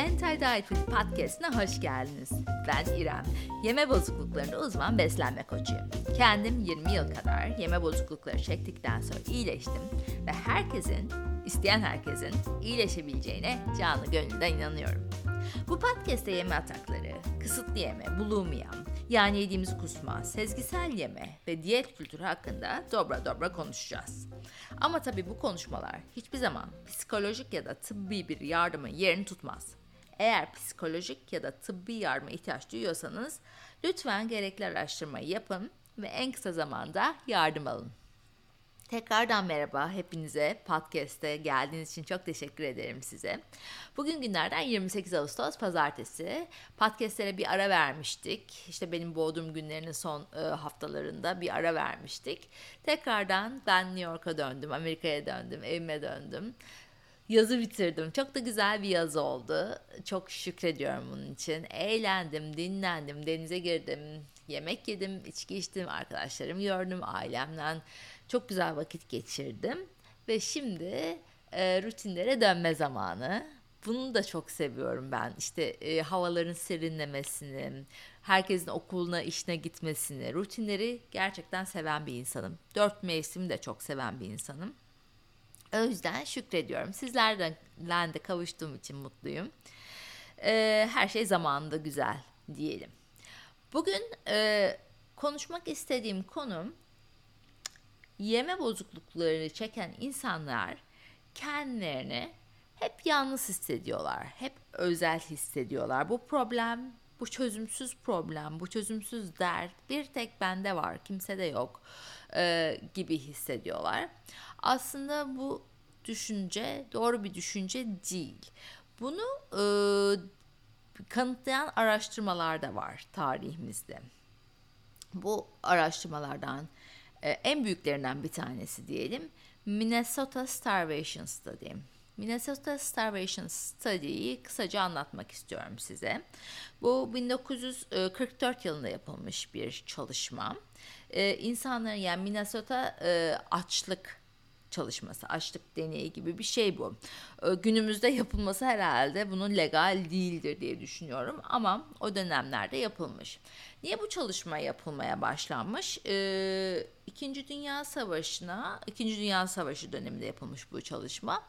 Anti-Diet Food Podcast'ına hoş geldiniz. Ben İrem. Yeme bozukluklarında uzman beslenme koçuyum. Kendim 20 yıl kadar yeme bozuklukları çektikten sonra iyileştim ve herkesin, isteyen herkesin iyileşebileceğine canlı gönülden inanıyorum. Bu podcast'te yeme atakları, kısıtlı yeme, bulimia, yani yediğimiz kusma, sezgisel yeme ve diyet kültürü hakkında dobra dobra konuşacağız. Ama tabii bu konuşmalar hiçbir zaman psikolojik ya da tıbbi bir yardımın yerini tutmaz. Eğer psikolojik ya da tıbbi yardıma ihtiyaç duyuyorsanız lütfen gerekli araştırmayı yapın ve en kısa zamanda yardım alın. Tekrardan merhaba hepinize podcast'e geldiğiniz için çok teşekkür ederim size. Bugün günlerden 28 Ağustos pazartesi. Podcast'lere bir ara vermiştik. İşte benim Bodrum günlerinin son e, haftalarında bir ara vermiştik. Tekrardan ben New York'a döndüm, Amerika'ya döndüm, evime döndüm. Yazı bitirdim. Çok da güzel bir yaz oldu. Çok şükrediyorum bunun için. Eğlendim, dinlendim, denize girdim, yemek yedim, içki içtim, arkadaşlarım gördüm, ailemden çok güzel vakit geçirdim. Ve şimdi e, rutinlere dönme zamanı. Bunu da çok seviyorum ben. İşte e, havaların serinlemesini, herkesin okuluna, işine gitmesini, rutinleri gerçekten seven bir insanım. Dört mevsimi de çok seven bir insanım. O yüzden şükrediyorum. Sizlerden de kavuştuğum için mutluyum. Ee, her şey zamanında güzel diyelim. Bugün e, konuşmak istediğim konum yeme bozukluklarını çeken insanlar kendilerini hep yalnız hissediyorlar. Hep özel hissediyorlar. Bu problem, bu çözümsüz problem, bu çözümsüz dert bir tek bende var, kimsede yok e, gibi hissediyorlar. Aslında bu düşünce doğru bir düşünce değil. Bunu e, kanıtlayan araştırmalar da var tarihimizde. Bu araştırmalardan e, en büyüklerinden bir tanesi diyelim Minnesota Starvation Study. Minnesota Starvation Study'yi kısaca anlatmak istiyorum size. Bu 1944 yılında yapılmış bir çalışma. Ee, insanların yani Minnesota e, açlık çalışması, açlık deneyi gibi bir şey bu. Ee, günümüzde yapılması herhalde bunun legal değildir diye düşünüyorum ama o dönemlerde yapılmış. Niye bu çalışma yapılmaya başlanmış? Ee, İkinci Dünya Savaşı'na, İkinci Dünya Savaşı döneminde yapılmış bu çalışma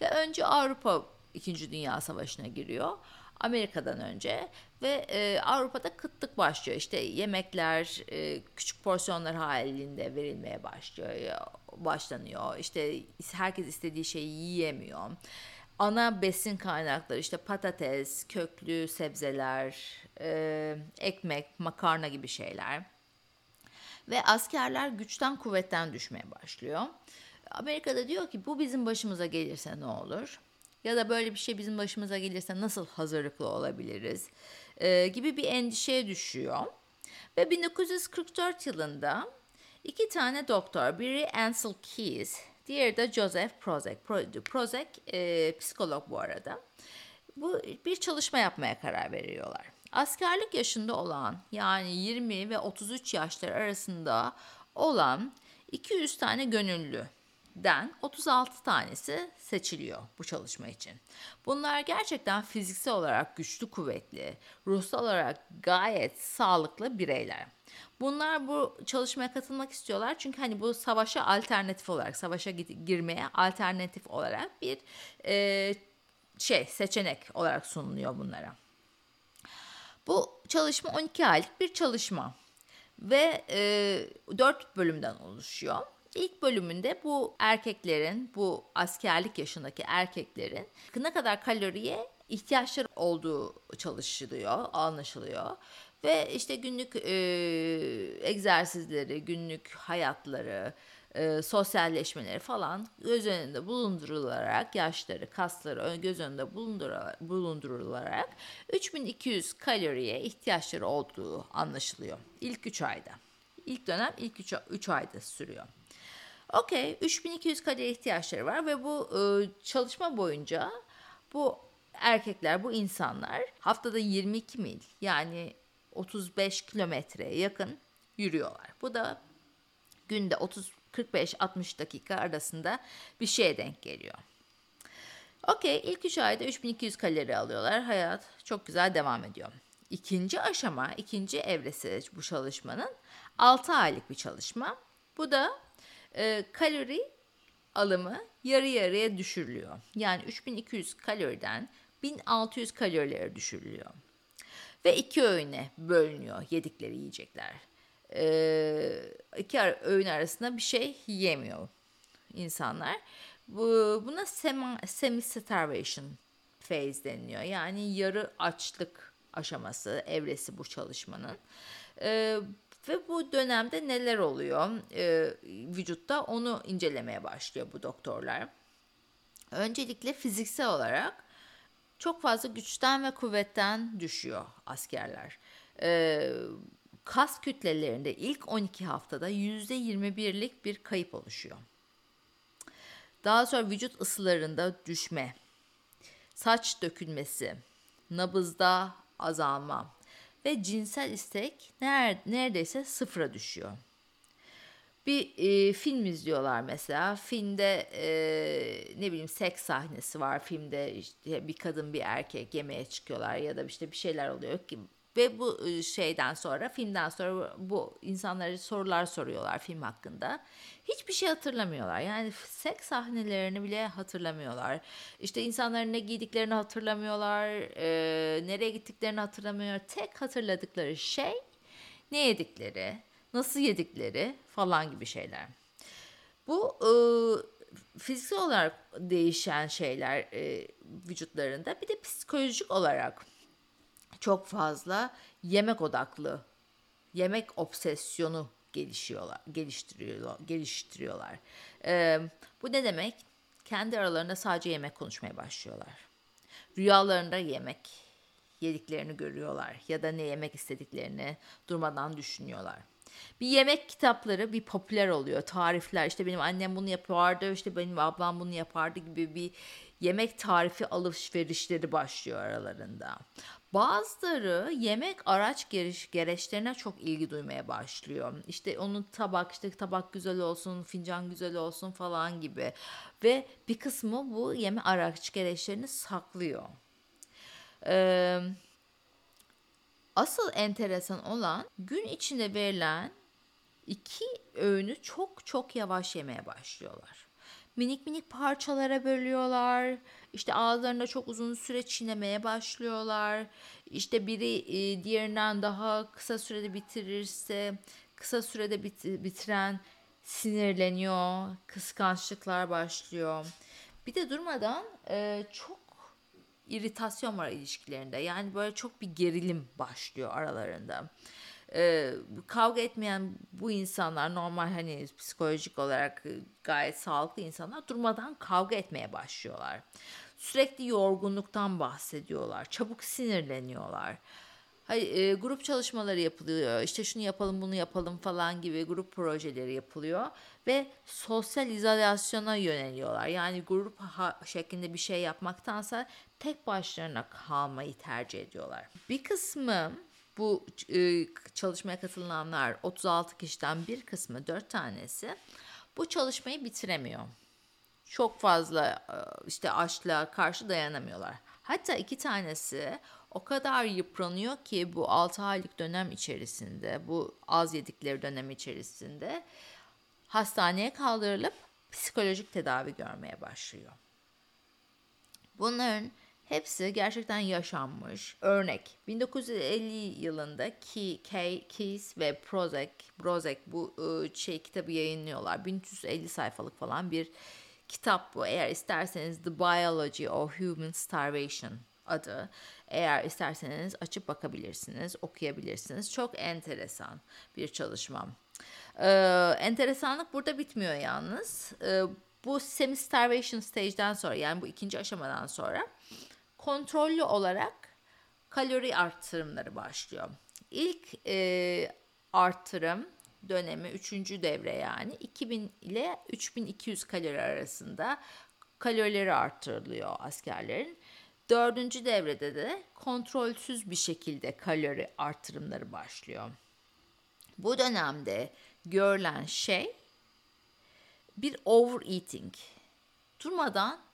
ve önce Avrupa İkinci Dünya Savaşı'na giriyor. Amerika'dan önce ve e, Avrupa'da kıtlık başlıyor. İşte yemekler e, küçük porsiyonlar halinde verilmeye başlıyor, başlanıyor. İşte herkes istediği şeyi yiyemiyor. Ana besin kaynakları işte patates, köklü sebzeler, e, ekmek, makarna gibi şeyler. Ve askerler güçten kuvvetten düşmeye başlıyor. Amerika'da diyor ki bu bizim başımıza gelirse ne olur? Ya da böyle bir şey bizim başımıza gelirse nasıl hazırlıklı olabiliriz e, gibi bir endişeye düşüyor. Ve 1944 yılında iki tane doktor, biri Ansel Keys, diğeri de Joseph Prozek. Prozek e, psikolog bu arada. Bu bir çalışma yapmaya karar veriyorlar. Askerlik yaşında olan yani 20 ve 33 yaşlar arasında olan 200 tane gönüllü den 36 tanesi seçiliyor bu çalışma için. Bunlar gerçekten fiziksel olarak güçlü, kuvvetli, ruhsal olarak gayet sağlıklı bireyler. Bunlar bu çalışmaya katılmak istiyorlar çünkü hani bu savaşa alternatif olarak, savaşa girmeye alternatif olarak bir e, şey seçenek olarak sunuluyor bunlara. Bu çalışma 12 aylık bir çalışma ve e, 4 bölümden oluşuyor. İlk bölümünde bu erkeklerin, bu askerlik yaşındaki erkeklerin ne kadar kaloriye ihtiyaçları olduğu çalışılıyor, anlaşılıyor. Ve işte günlük e, egzersizleri, günlük hayatları, e, sosyalleşmeleri falan göz önünde bulundurularak, yaşları, kasları göz önünde bulundurularak, bulundurularak 3200 kaloriye ihtiyaçları olduğu anlaşılıyor ilk 3 ayda. İlk dönem ilk 3 ayda sürüyor. Okey 3200 kalori ihtiyaçları var ve bu e, çalışma boyunca bu erkekler, bu insanlar haftada 22 mil yani 35 kilometreye yakın yürüyorlar. Bu da günde 30 45-60 dakika arasında bir şeye denk geliyor. Okey ilk 3 ayda 3200 kalori alıyorlar. Hayat çok güzel devam ediyor. İkinci aşama, ikinci evresi bu çalışmanın 6 aylık bir çalışma. Bu da e, kalori alımı yarı yarıya düşürülüyor. Yani 3200 kaloriden 1600 kalorilere düşürülüyor. Ve iki öğüne bölünüyor yedikleri yiyecekler. Ee, iki öğün arasında bir şey yemiyor insanlar. Bu, buna semi-starvation phase deniliyor. Yani yarı açlık aşaması, evresi bu çalışmanın. Ee, ve bu dönemde neler oluyor e, vücutta onu incelemeye başlıyor bu doktorlar. Öncelikle fiziksel olarak çok fazla güçten ve kuvvetten düşüyor askerler. Ee, kas kütlelerinde ilk 12 haftada %21'lik bir kayıp oluşuyor. Daha sonra vücut ısılarında düşme, saç dökülmesi, nabızda azalma ve cinsel istek neredeyse sıfıra düşüyor. Bir e, film izliyorlar mesela. Filmde e, ne bileyim seks sahnesi var. Filmde işte bir kadın bir erkek yemeğe çıkıyorlar ya da işte bir şeyler oluyor ki ve bu e, şeyden sonra filmden sonra bu insanlara sorular soruyorlar film hakkında. Hiçbir şey hatırlamıyorlar. Yani seks sahnelerini bile hatırlamıyorlar. İşte insanların ne giydiklerini hatırlamıyorlar. E, nereye gittiklerini hatırlamıyor. Tek hatırladıkları şey ne yedikleri, nasıl yedikleri falan gibi şeyler. Bu e, fiziksel olarak değişen şeyler e, vücutlarında bir de psikolojik olarak çok fazla yemek odaklı, yemek obsesyonu gelişiyorlar, geliştiriyorlar, geliştiriyorlar. Ee, bu ne demek? Kendi aralarında sadece yemek konuşmaya başlıyorlar. Rüyalarında yemek yediklerini görüyorlar ya da ne yemek istediklerini durmadan düşünüyorlar. Bir yemek kitapları bir popüler oluyor. Tarifler işte benim annem bunu yapardı, işte benim ablam bunu yapardı gibi bir yemek tarifi alışverişleri başlıyor aralarında. Bazıları yemek araç geriş, gereçlerine çok ilgi duymaya başlıyor. İşte onun tabak işte tabak güzel olsun, fincan güzel olsun falan gibi. Ve bir kısmı bu yemek araç gereçlerini saklıyor. Ee, asıl enteresan olan gün içinde verilen iki öğünü çok çok yavaş yemeye başlıyorlar minik minik parçalara bölüyorlar. İşte ağızlarında çok uzun süre çiğnemeye başlıyorlar. İşte biri e, diğerinden daha kısa sürede bitirirse kısa sürede bit- bitiren sinirleniyor, kıskançlıklar başlıyor. Bir de durmadan e, çok iritasyon var ilişkilerinde. Yani böyle çok bir gerilim başlıyor aralarında e, kavga etmeyen bu insanlar normal hani psikolojik olarak e, gayet sağlıklı insanlar durmadan kavga etmeye başlıyorlar. Sürekli yorgunluktan bahsediyorlar. Çabuk sinirleniyorlar. Hayır, e, grup çalışmaları yapılıyor. İşte şunu yapalım, bunu yapalım falan gibi grup projeleri yapılıyor ve sosyal izolasyona yöneliyorlar. Yani grup şeklinde bir şey yapmaktansa tek başlarına kalmayı tercih ediyorlar. Bir kısmı bu e, çalışmaya katılanlar 36 kişiden bir kısmı 4 tanesi bu çalışmayı bitiremiyor. Çok fazla e, işte açlığa karşı dayanamıyorlar. Hatta iki tanesi o kadar yıpranıyor ki bu 6 aylık dönem içerisinde, bu az yedikleri dönem içerisinde hastaneye kaldırılıp psikolojik tedavi görmeye başlıyor. Bunların Hepsi gerçekten yaşanmış. Örnek 1950 yılında Key, Key, Keys ve Prozek, Brozek bu ıı, şey kitabı yayınlıyorlar. 1350 sayfalık falan bir kitap bu. Eğer isterseniz The Biology of Human Starvation adı. Eğer isterseniz açıp bakabilirsiniz, okuyabilirsiniz. Çok enteresan bir çalışma. Ee, enteresanlık burada bitmiyor yalnız. Ee, bu semi-starvation stage'den sonra yani bu ikinci aşamadan sonra kontrollü olarak kalori arttırımları başlıyor. İlk e, artırım dönemi 3. devre yani 2000 ile 3200 kalori arasında kalorileri arttırılıyor askerlerin. Dördüncü devrede de kontrolsüz bir şekilde kalori artırımları başlıyor. Bu dönemde görülen şey bir overeating. Durmadan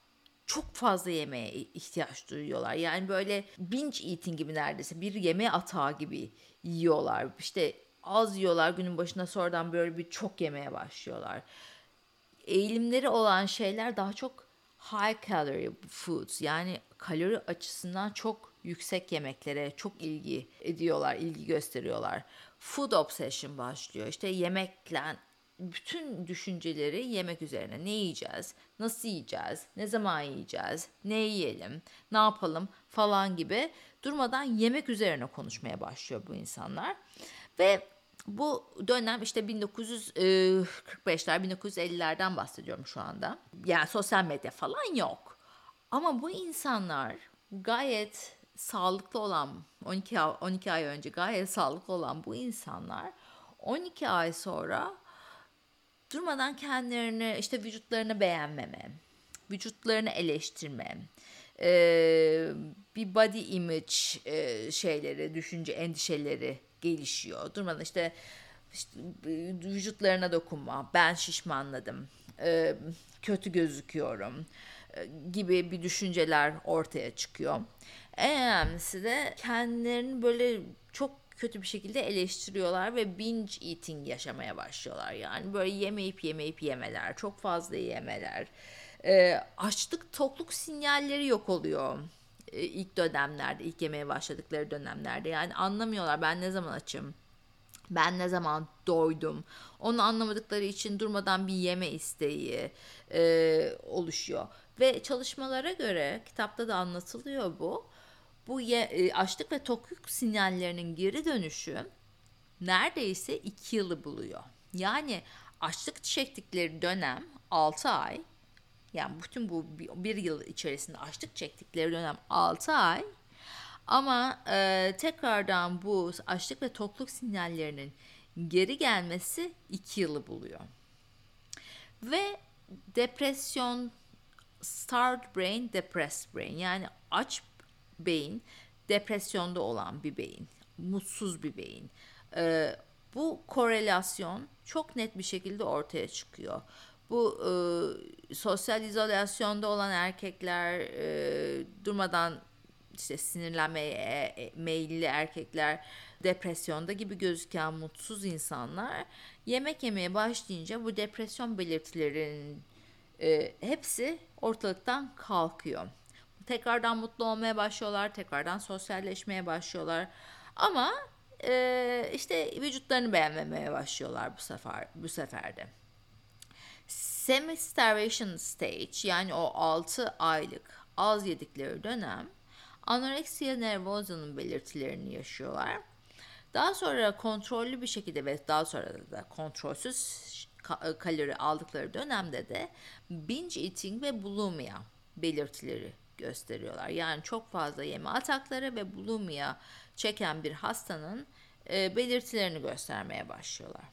çok fazla yemeğe ihtiyaç duyuyorlar. Yani böyle binge eating gibi neredeyse bir yeme atağı gibi yiyorlar. İşte az yiyorlar günün başında sonradan böyle bir çok yemeye başlıyorlar. Eğilimleri olan şeyler daha çok high calorie foods yani kalori açısından çok yüksek yemeklere çok ilgi ediyorlar, ilgi gösteriyorlar. Food obsession başlıyor. İşte yemekle bütün düşünceleri yemek üzerine. Ne yiyeceğiz? Nasıl yiyeceğiz? Ne zaman yiyeceğiz? Ne yiyelim? Ne yapalım? falan gibi durmadan yemek üzerine konuşmaya başlıyor bu insanlar. Ve bu dönem işte 1945'ler, 1950'lerden bahsediyorum şu anda. Yani sosyal medya falan yok. Ama bu insanlar gayet sağlıklı olan 12 12 ay önce gayet sağlıklı olan bu insanlar 12 ay sonra durmadan kendilerini işte vücutlarını beğenmeme, vücutlarını eleştirme, e, bir body image e, şeyleri, düşünce, endişeleri gelişiyor. Durmadan işte, işte vücutlarına dokunma, ben şişmanladım, e, kötü gözüküyorum gibi bir düşünceler ortaya çıkıyor. En önemlisi de kendilerini böyle çok kötü bir şekilde eleştiriyorlar ve binge eating yaşamaya başlıyorlar. Yani böyle yemeyip yemeyip yemeler, çok fazla yemeler. E, açlık, tokluk sinyalleri yok oluyor e, ilk dönemlerde, ilk yemeye başladıkları dönemlerde. Yani anlamıyorlar ben ne zaman açım, ben ne zaman doydum. Onu anlamadıkları için durmadan bir yeme isteği e, oluşuyor. Ve çalışmalara göre kitapta da anlatılıyor bu bu ye, e, açlık ve tokluk sinyallerinin geri dönüşü neredeyse 2 yılı buluyor. Yani açlık çektikleri dönem 6 ay yani bütün bu bir yıl içerisinde açlık çektikleri dönem 6 ay ama e, tekrardan bu açlık ve tokluk sinyallerinin geri gelmesi 2 yılı buluyor. Ve depresyon starved brain, depressed brain yani aç beyin depresyonda olan bir beyin, mutsuz bir beyin. E, bu korelasyon çok net bir şekilde ortaya çıkıyor. Bu e, sosyal izolasyonda olan erkekler e, durmadan işte sinirlenmeye e, meyilli erkekler, depresyonda gibi gözüken mutsuz insanlar yemek yemeye başlayınca bu depresyon belirtilerinin e, hepsi ortalıktan kalkıyor tekrardan mutlu olmaya başlıyorlar, tekrardan sosyalleşmeye başlıyorlar. Ama e, işte vücutlarını beğenmemeye başlıyorlar bu sefer bu seferde. Semi starvation stage yani o 6 aylık az yedikleri dönem anoreksiya nervoza'nın belirtilerini yaşıyorlar. Daha sonra kontrollü bir şekilde ve daha sonra da kontrolsüz kalori aldıkları dönemde de binge eating ve bulimia belirtileri gösteriyorlar. Yani çok fazla yeme atakları ve bulimia çeken bir hastanın e, belirtilerini göstermeye başlıyorlar.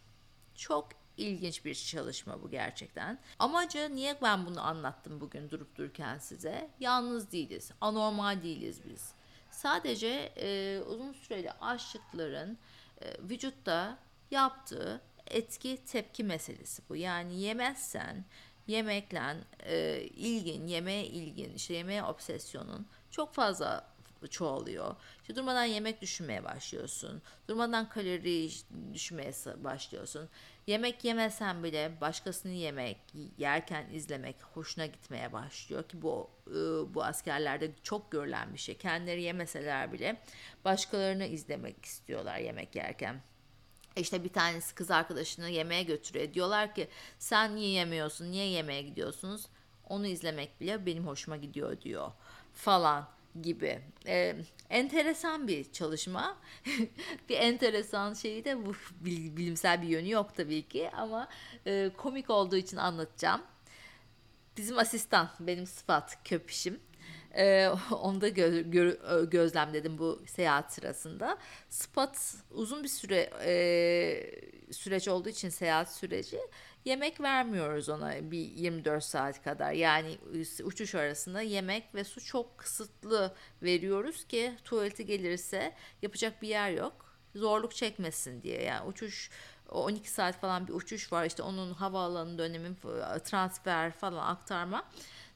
Çok ilginç bir çalışma bu gerçekten. Amacı niye ben bunu anlattım bugün durup dururken size? Yalnız değiliz, anormal değiliz biz. Sadece e, uzun süreli açlıkların e, vücutta yaptığı etki tepki meselesi bu. Yani yemezsen yemekle e, ilgin, yemeğe ilgin, işte yemeğe obsesyonun çok fazla çoğalıyor. İşte durmadan yemek düşünmeye başlıyorsun. Durmadan kalori düşünmeye başlıyorsun. Yemek yemesen bile başkasını yemek, yerken izlemek hoşuna gitmeye başlıyor ki bu e, bu askerlerde çok görülen bir şey. Kendileri yemeseler bile başkalarını izlemek istiyorlar yemek yerken. İşte bir tanesi kız arkadaşını yemeğe götürüyor. Diyorlar ki sen niye yemiyorsun, niye yemeğe gidiyorsunuz? Onu izlemek bile benim hoşuma gidiyor diyor falan gibi. Ee, enteresan bir çalışma. bir enteresan şeyi de bu bilimsel bir yönü yok tabii ki ama e, komik olduğu için anlatacağım. Bizim asistan, benim sıfat köpüşüm. Ee, onu da gö- gö- gözlemledim bu seyahat sırasında. Spot uzun bir süre e, süreç olduğu için seyahat süreci yemek vermiyoruz ona bir 24 saat kadar. Yani uçuş arasında yemek ve su çok kısıtlı veriyoruz ki tuvaleti gelirse yapacak bir yer yok. Zorluk çekmesin diye. Yani uçuş 12 saat falan bir uçuş var. İşte onun havaalanı dönemi transfer falan aktarma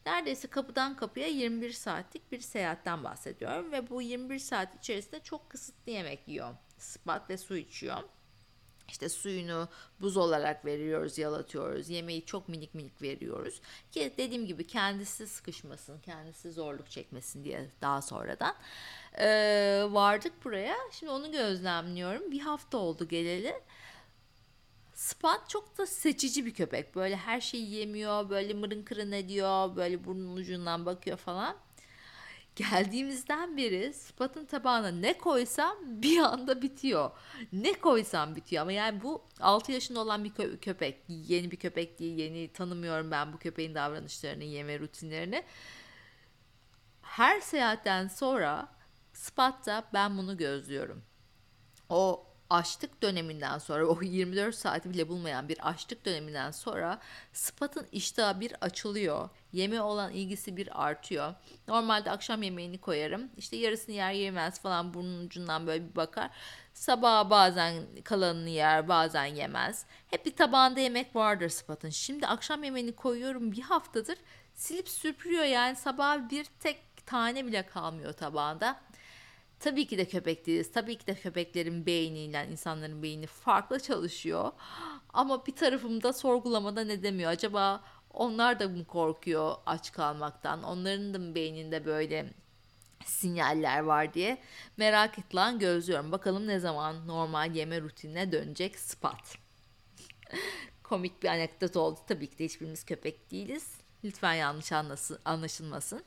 Neredeyse kapıdan kapıya 21 saatlik bir seyahatten bahsediyorum ve bu 21 saat içerisinde çok kısıtlı yemek yiyor. Spat ve su içiyor. İşte suyunu buz olarak veriyoruz, yalatıyoruz. Yemeği çok minik minik veriyoruz. Ki dediğim gibi kendisi sıkışmasın, kendisi zorluk çekmesin diye daha sonradan. Ee, vardık buraya. Şimdi onu gözlemliyorum. Bir hafta oldu geleli. Spot çok da seçici bir köpek. Böyle her şeyi yemiyor, böyle mırın kırın ediyor, böyle burnun ucundan bakıyor falan. Geldiğimizden beri Spot'un tabağına ne koysam bir anda bitiyor. Ne koysam bitiyor ama yani bu 6 yaşında olan bir kö- köpek. Yeni bir köpek değil, yeni tanımıyorum ben bu köpeğin davranışlarını, yeme rutinlerini. Her seyahatten sonra Spot'ta ben bunu gözlüyorum. O açlık döneminden sonra o 24 saati bile bulmayan bir açlık döneminden sonra Spot'ın iştahı bir açılıyor. Yeme olan ilgisi bir artıyor. Normalde akşam yemeğini koyarım. İşte yarısını yer yemez falan burnun ucundan böyle bir bakar. Sabah bazen kalanını yer bazen yemez. Hep bir tabağında yemek vardır Spot'ın. Şimdi akşam yemeğini koyuyorum bir haftadır silip süpürüyor yani sabah bir tek tane bile kalmıyor tabağında. Tabii ki de köpek değiliz. Tabii ki de köpeklerin beyniyle insanların beyni farklı çalışıyor. Ama bir tarafımda sorgulamada ne demiyor? Acaba onlar da mı korkuyor aç kalmaktan? Onların da mı beyninde böyle sinyaller var diye merak edilen gözlüyorum. Bakalım ne zaman normal yeme rutinine dönecek Spot. Komik bir anekdot oldu. Tabii ki de hiçbirimiz köpek değiliz. Lütfen yanlış anlaşılmasın.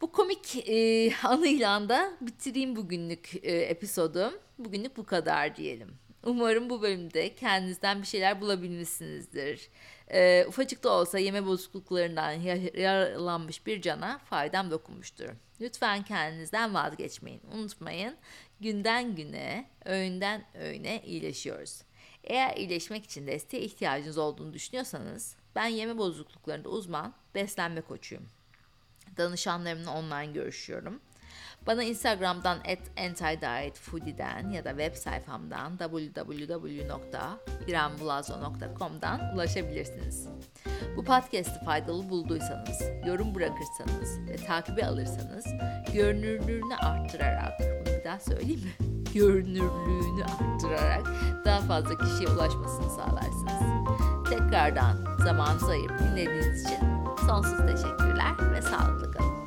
Bu komik e, anıyla da bitireyim bugünlük e, episodu. Bugünlük bu kadar diyelim. Umarım bu bölümde kendinizden bir şeyler bulabilmişsinizdir. E, ufacık da olsa yeme bozukluklarından yaralanmış bir cana faydam dokunmuştur. Lütfen kendinizden vazgeçmeyin. Unutmayın günden güne, öğünden öğüne iyileşiyoruz. Eğer iyileşmek için desteğe ihtiyacınız olduğunu düşünüyorsanız ben yeme bozukluklarında uzman beslenme koçuyum danışanlarımla online görüşüyorum. Bana Instagram'dan antidietfoodie'den ya da web sayfamdan www.irembulazo.com'dan ulaşabilirsiniz. Bu podcast'i faydalı bulduysanız, yorum bırakırsanız ve takibi alırsanız görünürlüğünü arttırarak, bunu bir daha söyleyeyim mi? Görünürlüğünü arttırarak daha fazla kişiye ulaşmasını sağlarsınız. Tekrardan zamanınızı ayırıp dinlediğiniz için sonsuz teşekkürler ve sağlıklı kalın.